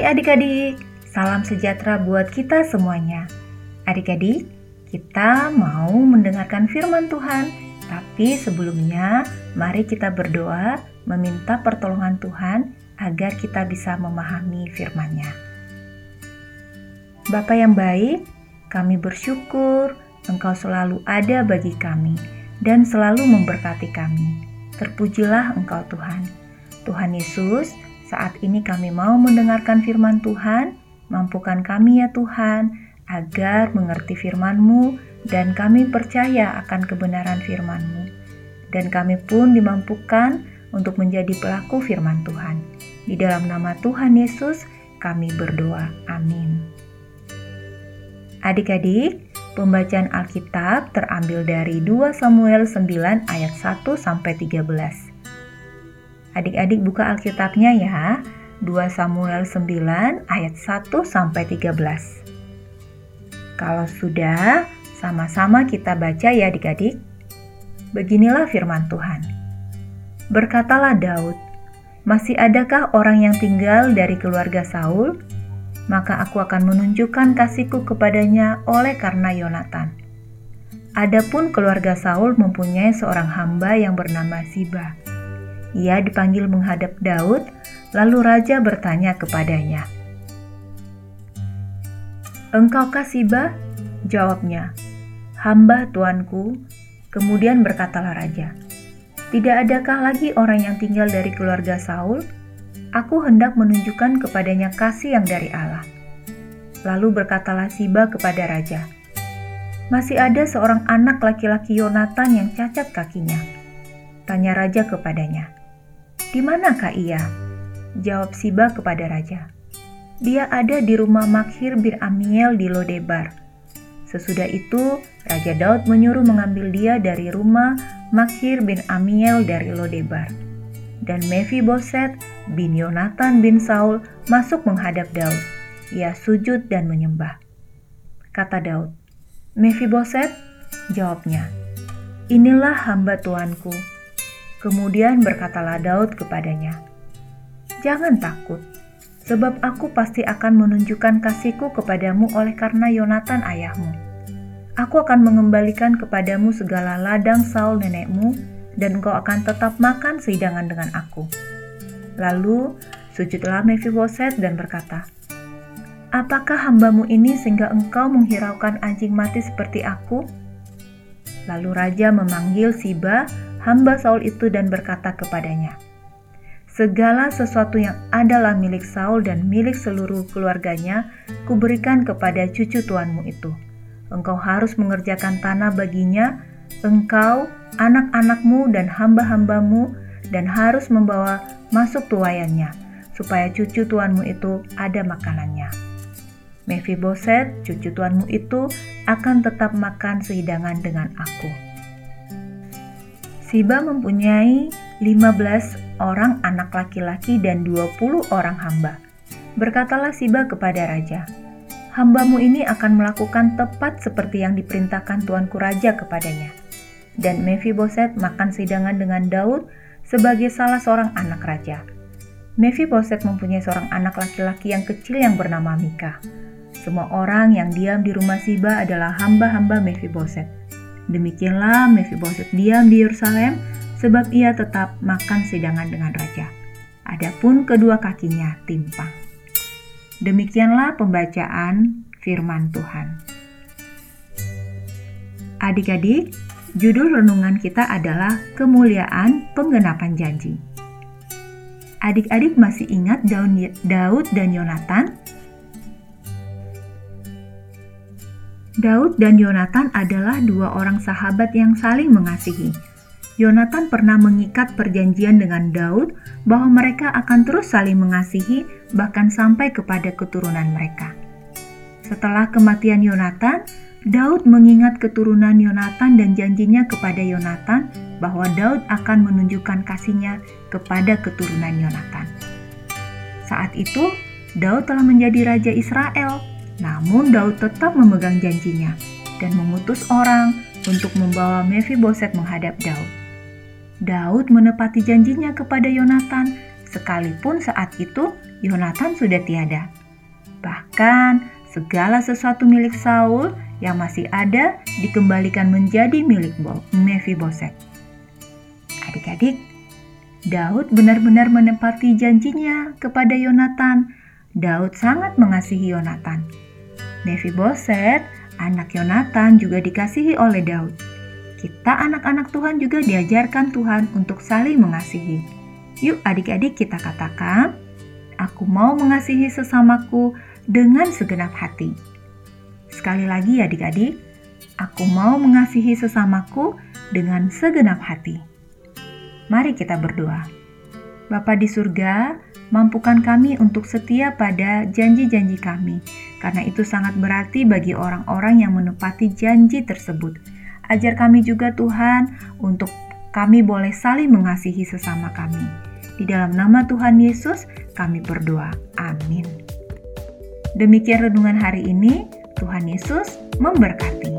Hai adik-adik, salam sejahtera buat kita semuanya. Adik-adik, kita mau mendengarkan firman Tuhan, tapi sebelumnya mari kita berdoa meminta pertolongan Tuhan agar kita bisa memahami firman-Nya. Bapa yang baik, kami bersyukur Engkau selalu ada bagi kami dan selalu memberkati kami. Terpujilah Engkau Tuhan. Tuhan Yesus, saat ini kami mau mendengarkan firman Tuhan, mampukan kami ya Tuhan, agar mengerti firman-Mu dan kami percaya akan kebenaran firman-Mu. Dan kami pun dimampukan untuk menjadi pelaku firman Tuhan. Di dalam nama Tuhan Yesus, kami berdoa. Amin. Adik-adik, pembacaan Alkitab terambil dari 2 Samuel 9 ayat 1 sampai 13. Adik-adik buka Alkitabnya ya. 2 Samuel 9 ayat 1 sampai 13. Kalau sudah, sama-sama kita baca ya adik-adik. Beginilah firman Tuhan. Berkatalah Daud, masih adakah orang yang tinggal dari keluarga Saul? Maka aku akan menunjukkan kasihku kepadanya oleh karena Yonatan. Adapun keluarga Saul mempunyai seorang hamba yang bernama Ziba ia dipanggil menghadap Daud, lalu raja bertanya kepadanya, "Engkau Siba?" Jawabnya, "Hamba tuanku." Kemudian berkatalah raja, "Tidak adakah lagi orang yang tinggal dari keluarga Saul? Aku hendak menunjukkan kepadanya kasih yang dari Allah." Lalu berkatalah Siba kepada raja, "Masih ada seorang anak laki-laki Yonatan yang cacat kakinya." Tanya raja kepadanya, di manakah ia? Jawab Siba kepada raja. Dia ada di rumah Makhir bin Amiel di Lodebar. Sesudah itu, Raja Daud menyuruh mengambil dia dari rumah Makhir bin Amiel dari Lodebar. Dan Mephiboset bin Yonatan bin Saul masuk menghadap Daud. Ia sujud dan menyembah. Kata Daud, Mephiboset, jawabnya, Inilah hamba tuanku, Kemudian berkatalah Daud kepadanya, "Jangan takut, sebab aku pasti akan menunjukkan kasihku kepadamu oleh karena Yonatan ayahmu. Aku akan mengembalikan kepadamu segala ladang Saul nenekmu, dan engkau akan tetap makan sehidangan dengan aku." Lalu sujudlah Mephiboset dan berkata, Apakah hambamu ini sehingga engkau menghiraukan anjing mati seperti aku? Lalu raja memanggil Siba hamba Saul itu dan berkata kepadanya, Segala sesuatu yang adalah milik Saul dan milik seluruh keluarganya, kuberikan kepada cucu tuanmu itu. Engkau harus mengerjakan tanah baginya, engkau, anak-anakmu, dan hamba-hambamu, dan harus membawa masuk tuayannya, supaya cucu tuanmu itu ada makanannya. Mephiboset, cucu tuanmu itu, akan tetap makan sehidangan dengan aku. Siba mempunyai 15 orang anak laki-laki dan 20 orang hamba. Berkatalah Siba kepada raja, Hambamu ini akan melakukan tepat seperti yang diperintahkan tuanku raja kepadanya. Dan Mephiboset makan sidangan dengan Daud sebagai salah seorang anak raja. Mephiboset mempunyai seorang anak laki-laki yang kecil yang bernama Mika. Semua orang yang diam di rumah Siba adalah hamba-hamba Mephiboset Demikianlah Mephiboset diam di Yerusalem sebab ia tetap makan sedangan dengan raja. Adapun kedua kakinya timpang. Demikianlah pembacaan firman Tuhan. Adik-adik, judul renungan kita adalah kemuliaan penggenapan janji. Adik-adik masih ingat Daud dan Yonatan Daud dan Yonatan adalah dua orang sahabat yang saling mengasihi. Yonatan pernah mengikat perjanjian dengan Daud bahwa mereka akan terus saling mengasihi, bahkan sampai kepada keturunan mereka. Setelah kematian Yonatan, Daud mengingat keturunan Yonatan dan janjinya kepada Yonatan bahwa Daud akan menunjukkan kasihnya kepada keturunan Yonatan. Saat itu, Daud telah menjadi raja Israel namun Daud tetap memegang janjinya dan mengutus orang untuk membawa Mephiboset menghadap Daud. Daud menepati janjinya kepada Yonatan sekalipun saat itu Yonatan sudah tiada. Bahkan segala sesuatu milik Saul yang masih ada dikembalikan menjadi milik Mephiboset. Adik-adik, Daud benar-benar menepati janjinya kepada Yonatan. Daud sangat mengasihi Yonatan. Mephiboset, anak Yonatan juga dikasihi oleh Daud. Kita anak-anak Tuhan juga diajarkan Tuhan untuk saling mengasihi. Yuk adik-adik kita katakan, aku mau mengasihi sesamaku dengan segenap hati. Sekali lagi adik-adik, aku mau mengasihi sesamaku dengan segenap hati. Mari kita berdoa. Bapa di surga, mampukan kami untuk setia pada janji-janji kami, karena itu sangat berarti bagi orang-orang yang menepati janji tersebut. Ajar kami juga Tuhan untuk kami boleh saling mengasihi sesama kami. Di dalam nama Tuhan Yesus kami berdoa. Amin. Demikian renungan hari ini. Tuhan Yesus memberkati.